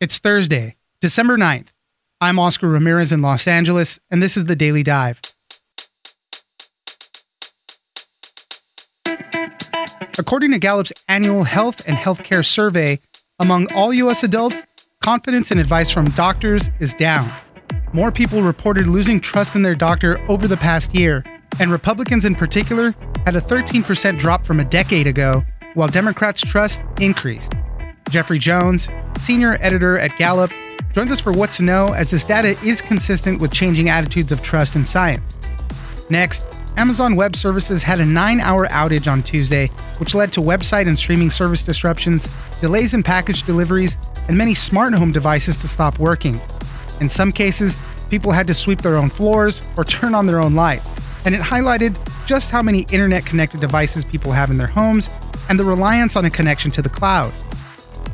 It's Thursday, December 9th. I'm Oscar Ramirez in Los Angeles, and this is the Daily Dive. According to Gallup's annual health and healthcare survey, among all U.S. adults, confidence in advice from doctors is down. More people reported losing trust in their doctor over the past year, and Republicans in particular had a 13% drop from a decade ago, while Democrats' trust increased. Jeffrey Jones, senior editor at Gallup, joins us for what to know as this data is consistent with changing attitudes of trust in science. Next, Amazon Web Services had a nine hour outage on Tuesday, which led to website and streaming service disruptions, delays in package deliveries, and many smart home devices to stop working. In some cases, people had to sweep their own floors or turn on their own lights, and it highlighted just how many internet connected devices people have in their homes and the reliance on a connection to the cloud.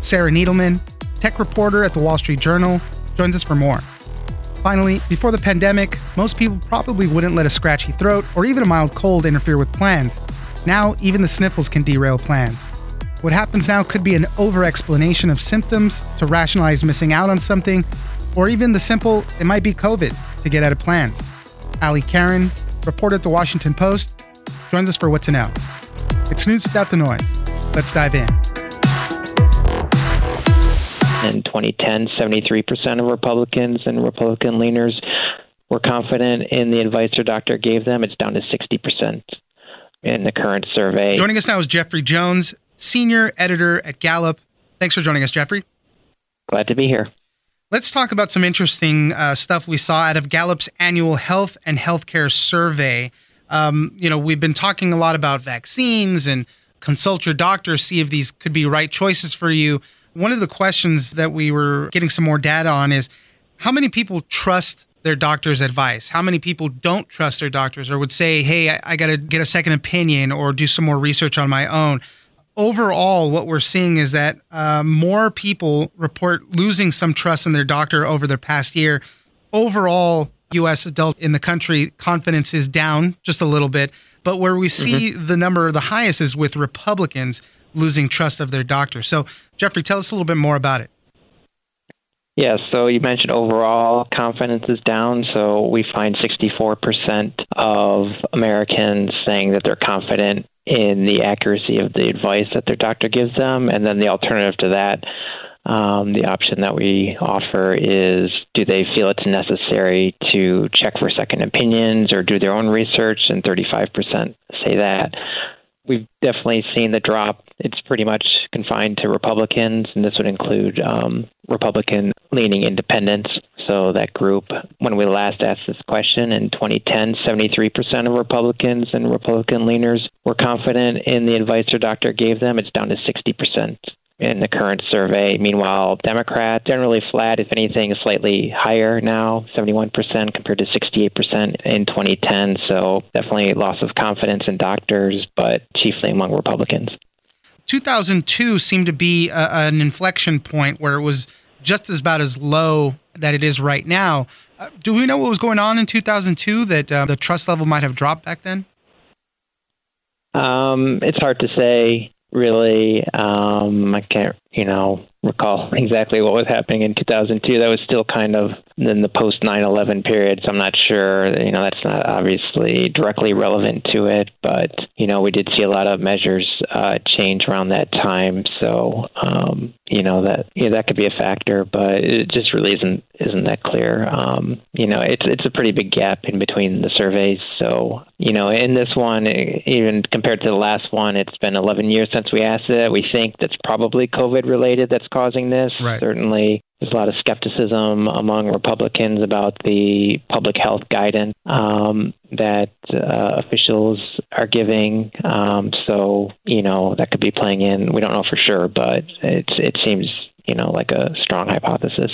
Sarah Needleman, tech reporter at the Wall Street Journal, joins us for more. Finally, before the pandemic, most people probably wouldn't let a scratchy throat or even a mild cold interfere with plans. Now, even the sniffles can derail plans. What happens now could be an over explanation of symptoms to rationalize missing out on something, or even the simple, it might be COVID, to get out of plans. Allie Caren, reporter at the Washington Post, joins us for What to Know. It's news without the noise. Let's dive in. In 2010, 73% of Republicans and Republican leaners were confident in the advice their doctor gave them. It's down to 60% in the current survey. Joining us now is Jeffrey Jones, senior editor at Gallup. Thanks for joining us, Jeffrey. Glad to be here. Let's talk about some interesting uh, stuff we saw out of Gallup's annual health and healthcare survey. Um, you know, we've been talking a lot about vaccines and consult your doctor, see if these could be right choices for you. One of the questions that we were getting some more data on is how many people trust their doctor's advice? How many people don't trust their doctors or would say, hey, I, I got to get a second opinion or do some more research on my own? Overall, what we're seeing is that uh, more people report losing some trust in their doctor over the past year. Overall, U.S. adult in the country confidence is down just a little bit, but where we see mm-hmm. the number the highest is with Republicans losing trust of their doctor. So, Jeffrey, tell us a little bit more about it. Yeah, so you mentioned overall confidence is down. So we find 64% of Americans saying that they're confident in the accuracy of the advice that their doctor gives them. And then the alternative to that, um, the option that we offer is do they feel it's necessary to check for second opinions or do their own research? And 35% say that we've definitely seen the drop. It's pretty much confined to Republicans, and this would include um, Republican leaning independents. So, that group, when we last asked this question in 2010, 73% of Republicans and Republican leaners were confident in the advice their doctor gave them. It's down to 60% in the current survey. Meanwhile, Democrat generally flat, if anything, slightly higher now, 71% compared to 68% in 2010. So definitely loss of confidence in doctors, but chiefly among Republicans. 2002 seemed to be a, an inflection point where it was just as about as low that it is right now. Uh, do we know what was going on in 2002 that uh, the trust level might have dropped back then? Um, it's hard to say really. Um, I can't, you know, recall exactly what was happening in 2002. That was still kind of in the post 9/11 period, so I'm not sure. You know, that's not obviously directly relevant to it, but you know, we did see a lot of measures uh, change around that time. So, um, you know, that yeah, that could be a factor, but it just really isn't isn't that clear. Um, you know, it's it's a pretty big gap in between the surveys. So, you know, in this one, even compared to the last one, it's been 11 years since we asked it. We think that's probably COVID related. That's causing this. Right. Certainly, there's a lot of skepticism among Republicans about the public health guidance um, that uh, officials are giving. Um, so, you know, that could be playing in. We don't know for sure, but it's, it seems, you know, like a strong hypothesis.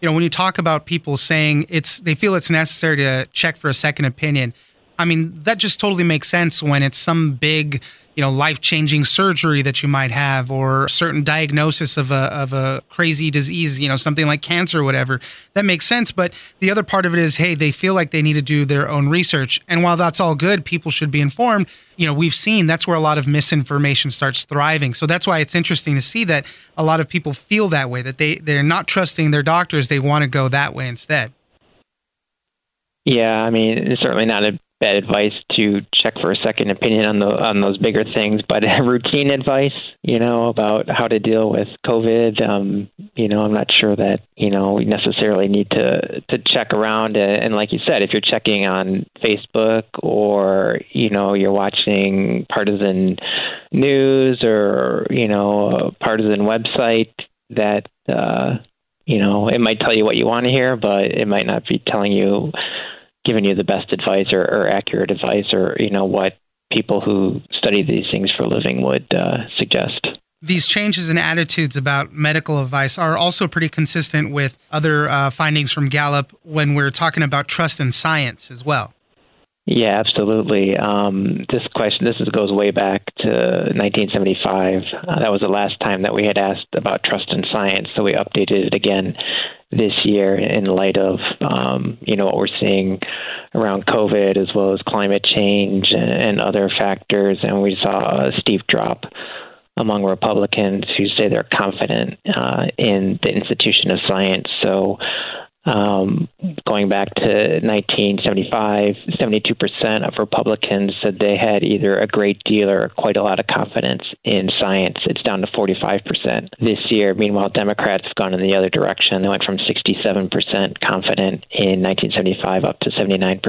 You know, when you talk about people saying it's, they feel it's necessary to check for a second opinion. I mean, that just totally makes sense when it's some big, you know, life-changing surgery that you might have or certain diagnosis of a of a crazy disease, you know, something like cancer or whatever. That makes sense, but the other part of it is, hey, they feel like they need to do their own research. And while that's all good, people should be informed. You know, we've seen that's where a lot of misinformation starts thriving. So that's why it's interesting to see that a lot of people feel that way that they they're not trusting their doctors, they want to go that way instead. Yeah, I mean, it's certainly not a bad advice to check for a second opinion on the on those bigger things, but routine advice, you know, about how to deal with COVID, um, you know, I'm not sure that you know we necessarily need to to check around. And like you said, if you're checking on Facebook or you know you're watching partisan news or you know a partisan website that. Uh, you know, it might tell you what you want to hear, but it might not be telling you giving you the best advice or, or accurate advice or you know what people who study these things for a living would uh, suggest. These changes in attitudes about medical advice are also pretty consistent with other uh, findings from Gallup when we're talking about trust in science as well. Yeah, absolutely. Um, this question, this is, goes way back to 1975. Uh, that was the last time that we had asked about trust in science, so we updated it again this year in light of um, you know what we're seeing around COVID as well as climate change and, other factors, and we saw a steep drop among Republicans who say they're confident uh, in the institution of science. So um, going back to 1975, 72% of Republicans said they had either a great deal or quite a lot of confidence in science. It's down to 45% this year. Meanwhile, Democrats have gone in the other direction. They went from 67% confident in 1975 up to 79%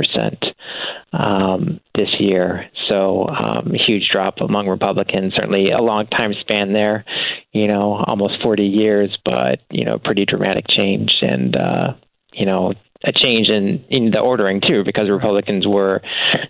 um, this year. So, um, huge drop among Republicans. Certainly a long time span there, you know, almost 40 years, but, you know, pretty dramatic change. And, uh, you know, a change in, in the ordering too, because Republicans were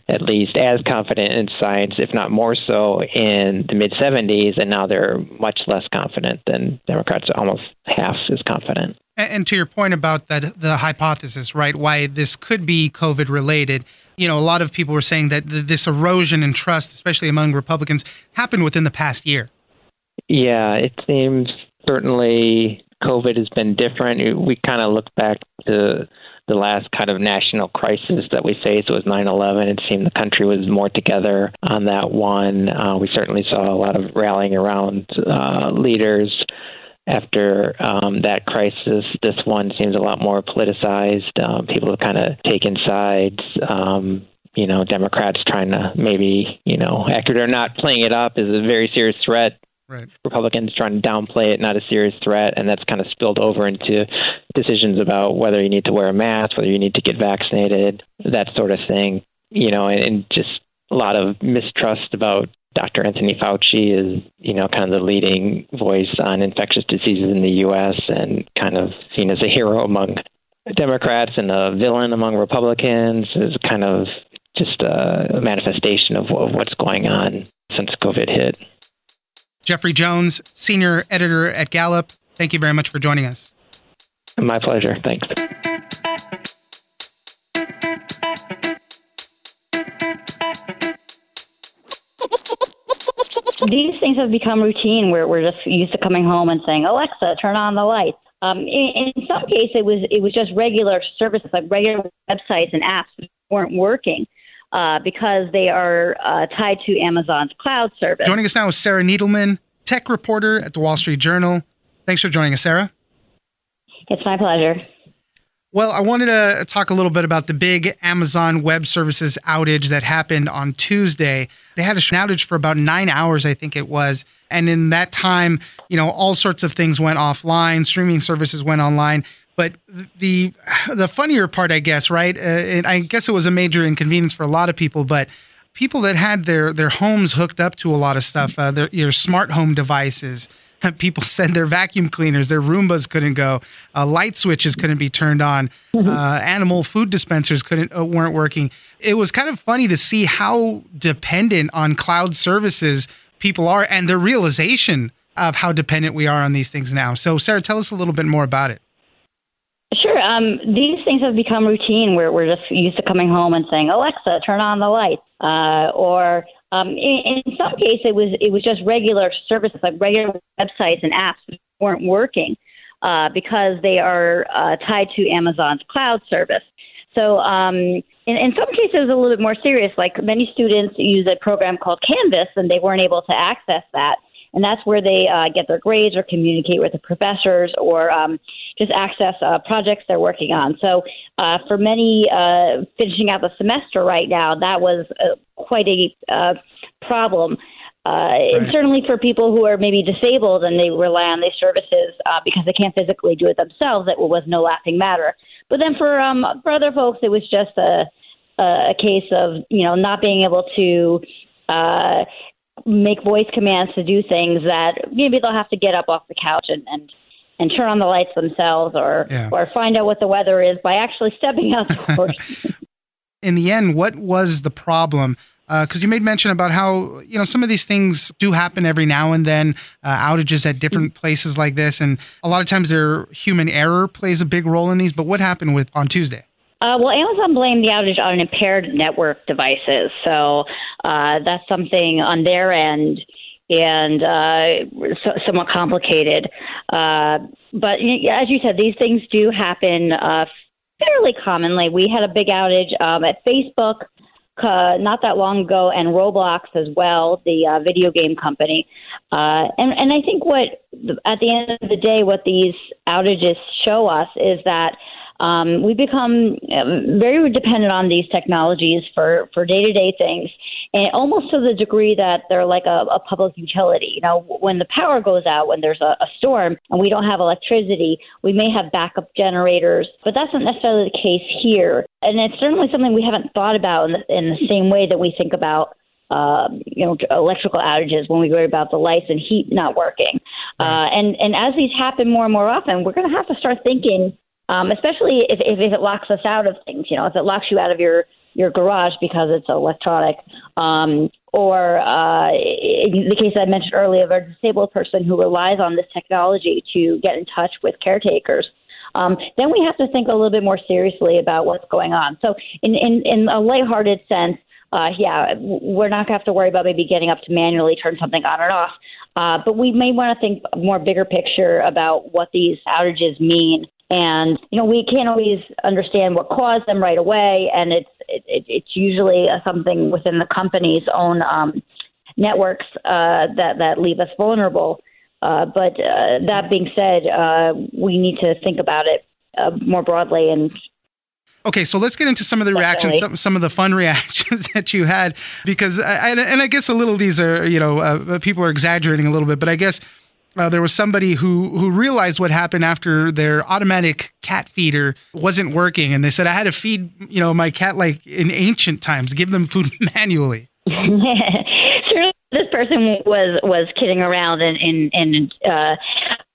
at least as confident in science, if not more so, in the mid 70s, and now they're much less confident than Democrats, almost half as confident. And to your point about that, the hypothesis, right? Why this could be COVID related. You know, a lot of people were saying that this erosion in trust, especially among Republicans, happened within the past year. Yeah, it seems certainly COVID has been different. We kind of look back to the last kind of national crisis that we faced was 9/11. It seemed the country was more together on that one. Uh, we certainly saw a lot of rallying around uh, leaders after um, that crisis. This one seems a lot more politicized. Um, people have kind of taken sides. Um, you know, Democrats trying to maybe, you know, accurate or not, playing it up as a very serious threat Right. Republicans trying to downplay it, not a serious threat, and that's kind of spilled over into decisions about whether you need to wear a mask, whether you need to get vaccinated, that sort of thing. You know, and, and just a lot of mistrust about Dr. Anthony Fauci is, you know, kind of the leading voice on infectious diseases in the U.S. and kind of seen as a hero among Democrats and a villain among Republicans is kind of just a manifestation of, of what's going on since COVID hit. Jeffrey Jones, senior editor at Gallup, thank you very much for joining us. My pleasure. Thanks. These things have become routine where we're just used to coming home and saying, Alexa, turn on the lights. Um, in, in some cases, it was it was just regular services like regular websites and apps weren't working uh, because they are uh, tied to Amazon's cloud service. Joining us now is Sarah Needleman, tech reporter at the Wall Street Journal. Thanks for joining us, Sarah. It's my pleasure. Well, I wanted to talk a little bit about the big Amazon Web Services outage that happened on Tuesday. They had an outage for about nine hours, I think it was. And in that time, you know, all sorts of things went offline, streaming services went online. But the the funnier part, I guess, right? Uh, I guess it was a major inconvenience for a lot of people, but people that had their their homes hooked up to a lot of stuff, uh, their your smart home devices. People said their vacuum cleaners, their Roombas couldn't go, uh, light switches couldn't be turned on, mm-hmm. uh, animal food dispensers couldn't uh, weren't working. It was kind of funny to see how dependent on cloud services people are, and the realization of how dependent we are on these things now. So, Sarah, tell us a little bit more about it. Sure. Um, these things have become routine where we're just used to coming home and saying, Alexa, turn on the lights. Uh, or um, in, in some cases, it was it was just regular services like regular websites and apps weren't working uh, because they are uh, tied to Amazon's cloud service. So um, in, in some cases, it was a little bit more serious. Like many students use a program called Canvas, and they weren't able to access that and that's where they uh, get their grades or communicate with the professors or um, just access uh, projects they're working on. So uh, for many uh, finishing out the semester right now, that was uh, quite a uh, problem. Uh, right. And certainly for people who are maybe disabled and they rely on these services uh, because they can't physically do it themselves, it was no laughing matter. But then for um, for other folks, it was just a a case of you know not being able to uh, make voice commands to do things that maybe they'll have to get up off the couch and and, and turn on the lights themselves or yeah. or find out what the weather is by actually stepping outdoors. In the end, what was the problem? Because uh, you made mention about how you know some of these things do happen every now and then, uh, outages at different places like this, and a lot of times their human error plays a big role in these. But what happened with on Tuesday? Uh, well, Amazon blamed the outage on impaired network devices. So uh, that's something on their end and uh, so, somewhat complicated. Uh, but as you said, these things do happen uh, fairly commonly. We had a big outage um, at Facebook uh, not that long ago, and Roblox as well, the video game company. And and I think what at the end of the day, what these outages show us is that um, we become um, very dependent on these technologies for for day to day things, and almost to the degree that they're like a, a public utility. You know, when the power goes out, when there's a, a storm and we don't have electricity, we may have backup generators, but that's not necessarily the case here. And it's certainly something we haven't thought about in the, in the same way that we think about uh, you know, electrical outages when we worry about the lights and heat not working. Uh, and and as these happen more and more often, we're going to have to start thinking um, especially if, if, if it locks us out of things. You know, if it locks you out of your your garage because it's electronic, um, or uh, the case I mentioned earlier of a disabled person who relies on this technology to get in touch with caretakers. Um, then we have to think a little bit more seriously about what's going on. So, in in, in a lighthearted sense, uh, yeah, we're not going to have to worry about maybe getting up to manually turn something on or off. Uh, but we may want to think more bigger picture about what these outages mean and you know we can't always understand what caused them right away, and it's it, it's usually something within the company's own um, networks uh, that that leave us vulnerable. Uh, but uh, that being said, uh, we need to think about it uh, more broadly and Okay, so let's get into some of the reactions, some, some of the fun reactions that you had, because I, and I guess a little these are you know uh, people are exaggerating a little bit, but I guess uh, there was somebody who who realized what happened after their automatic cat feeder wasn't working, and they said I had to feed you know my cat like in ancient times, give them food manually. this person was was kidding around, and and and uh,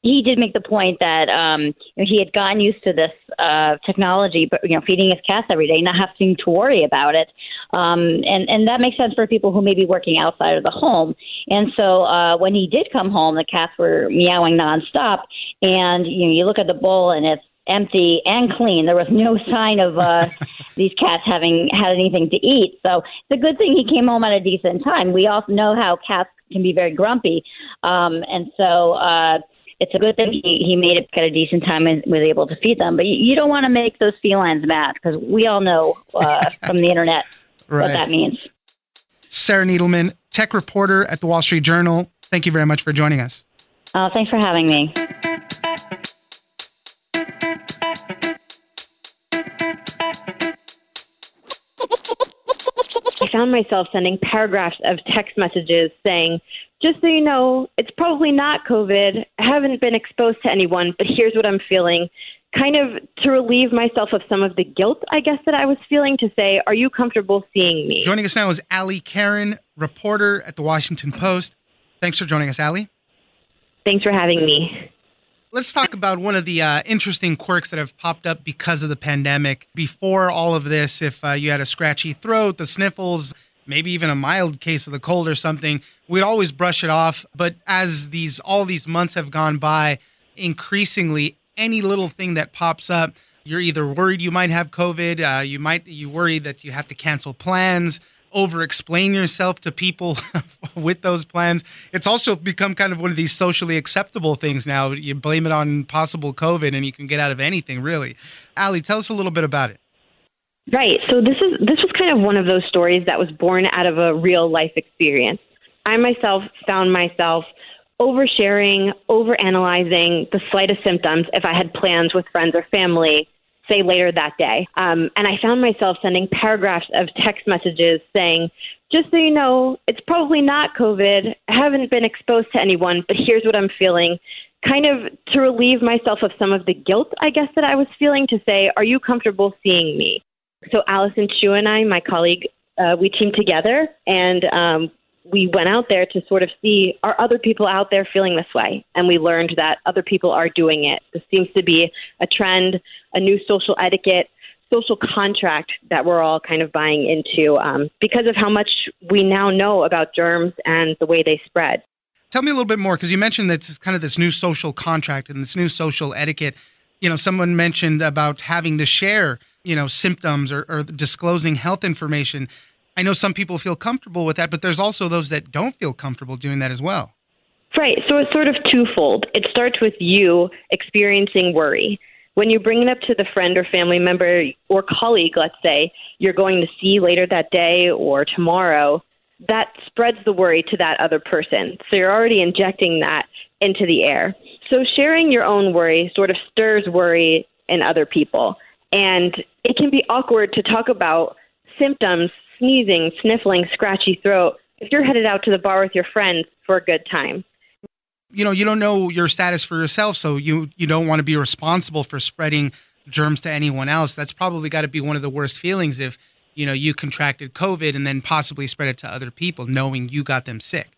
he did make the point that um, he had gotten used to this uh, technology, but you know, feeding his cats every day, not having to worry about it, um, and and that makes sense for people who may be working outside of the home. And so uh, when he did come home, the cats were meowing nonstop, and you know, you look at the bowl and it's empty and clean. There was no sign of uh, these cats having had anything to eat. So it's a good thing he came home at a decent time. We all know how cats can be very grumpy, um, and so. Uh, it's a good thing he, he made it at a decent time and was able to feed them. But you, you don't want to make those felines mad because we all know uh, from the internet right. what that means. Sarah Needleman, tech reporter at the Wall Street Journal. Thank you very much for joining us. Uh, thanks for having me. I found myself sending paragraphs of text messages saying, just so you know, it's probably not COVID. I haven't been exposed to anyone, but here's what I'm feeling. Kind of to relieve myself of some of the guilt, I guess, that I was feeling to say, Are you comfortable seeing me? Joining us now is Allie Caren, reporter at the Washington Post. Thanks for joining us, Allie. Thanks for having me. Let's talk about one of the uh, interesting quirks that have popped up because of the pandemic. Before all of this, if uh, you had a scratchy throat, the sniffles, maybe even a mild case of the cold or something, we'd always brush it off. But as these all these months have gone by, increasingly any little thing that pops up, You're either worried you might have COVID, uh, you might you worry that you have to cancel plans, over explain yourself to people with those plans. It's also become kind of one of these socially acceptable things now. You blame it on possible COVID and you can get out of anything, really. Allie, tell us a little bit about it. Right. So this is this was kind of one of those stories that was born out of a real life experience. I myself found myself oversharing, overanalyzing the slightest symptoms if I had plans with friends or family, say later that day. Um, and I found myself sending paragraphs of text messages saying, just so you know, it's probably not COVID. I haven't been exposed to anyone, but here's what I'm feeling. Kind of to relieve myself of some of the guilt, I guess, that I was feeling to say, Are you comfortable seeing me? So Allyson Chiu and I, my colleague, uh, we teamed together and um, we went out there to sort of see are other people out there feeling this way? And we learned that other people are doing it. This seems to be a trend, a new social etiquette, social contract that we're all kind of buying into um, because of how much we now know about germs and the way they spread. Tell me a little bit more because you mentioned that it's kind of this new social contract and this new social etiquette. You know, someone mentioned about having to share, you know, symptoms or, or disclosing health information. I know some people feel comfortable with that, but there's also those that don't feel comfortable doing that as well. Right. So it's sort of twofold. It starts with you experiencing worry. When you bring it up to the friend or family member or colleague, let's say, you're going to see later that day or tomorrow, that spreads the worry to that other person. So you're already injecting that into the air. So sharing your own worry sort of stirs worry in other people. And it can be awkward to talk about symptoms sneezing, sniffling, scratchy throat if you're headed out to the bar with your friends for a good time. You know, you don't know your status for yourself, so you you don't want to be responsible for spreading germs to anyone else. That's probably got to be one of the worst feelings if, you know, you contracted COVID and then possibly spread it to other people knowing you got them sick.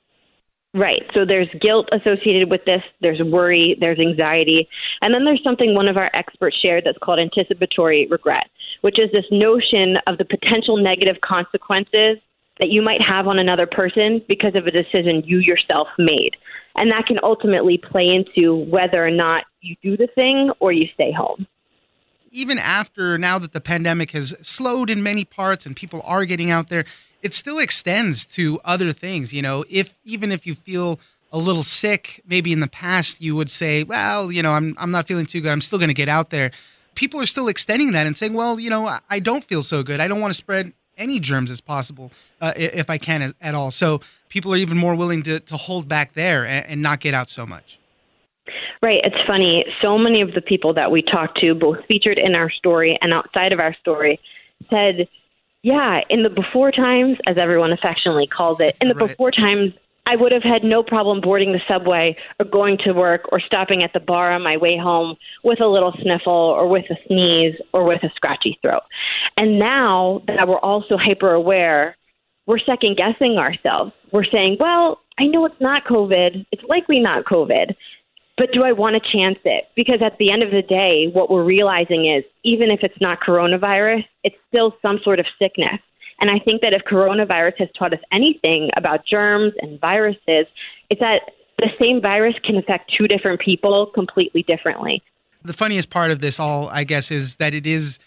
Right. So there's guilt associated with this, there's worry, there's anxiety, and then there's something one of our experts shared that's called anticipatory regret which is this notion of the potential negative consequences that you might have on another person because of a decision you yourself made. And that can ultimately play into whether or not you do the thing or you stay home. Even after now that the pandemic has slowed in many parts and people are getting out there, it still extends to other things. You know, if even if you feel a little sick, maybe in the past you would say, well, you know, I'm, I'm not feeling too good. I'm still going to get out there people are still extending that and saying, well, you know, I don't feel so good. I don't want to spread any germs as possible uh, if I can at all. So people are even more willing to, to hold back there and, and not get out so much. Right. It's funny. So many of the people that we talked to, both featured in our story and outside of our story, said, yeah, in the before times, as everyone affectionately calls it, in the right. before times, I would have had no problem boarding the subway or going to work or stopping at the bar on my way home with a little sniffle or with a sneeze or with a scratchy throat. And now that we're also hyper aware, we're second guessing ourselves. We're saying, well, I know it's not COVID. It's likely not COVID. But do I want to chance it? Because at the end of the day, what we're realizing is even if it's not coronavirus, it's still some sort of sickness. And I think that if coronavirus has taught us anything about germs and viruses, it's that the same virus can affect two different people completely differently. The funniest part of this all, I guess, is that it is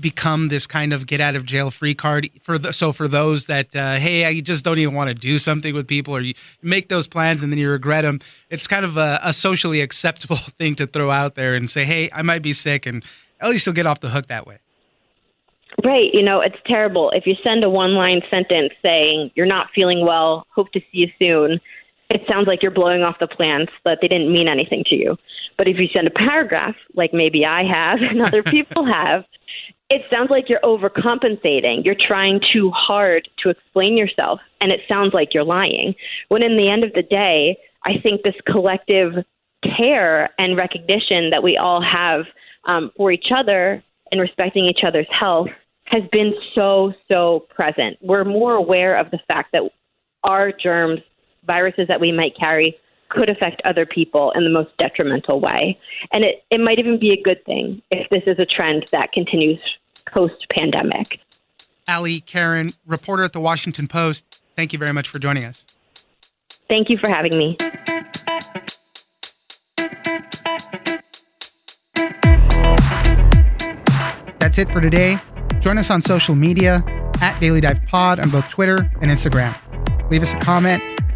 become this kind of get out of jail free card for the, so for those that uh, hey I just don't even want to do something with people or you make those plans and then you regret them it's kind of a, a socially acceptable thing to throw out there and say hey I might be sick and at least you'll get off the hook that way Right. You know, it's terrible. If you send a one line sentence saying, you're not feeling well, hope to see you soon, it sounds like you're blowing off the plants, but they didn't mean anything to you. But if you send a paragraph, like maybe I have and other people have, it sounds like you're overcompensating. You're trying too hard to explain yourself, and it sounds like you're lying. When in the end of the day, I think this collective care and recognition that we all have um, for each other and respecting each other's health has been so, so present. We're more aware of the fact that our germs, viruses that we might carry, could affect other people in the most detrimental way. And it, it might even be a good thing if this is a trend that continues post pandemic. Allie Caren, reporter at the Washington Post, thank you very much for joining us. Thank you for having me. That's it for today. Join us on social media at Daily Dive Pod on both Twitter and Instagram. Leave us a comment,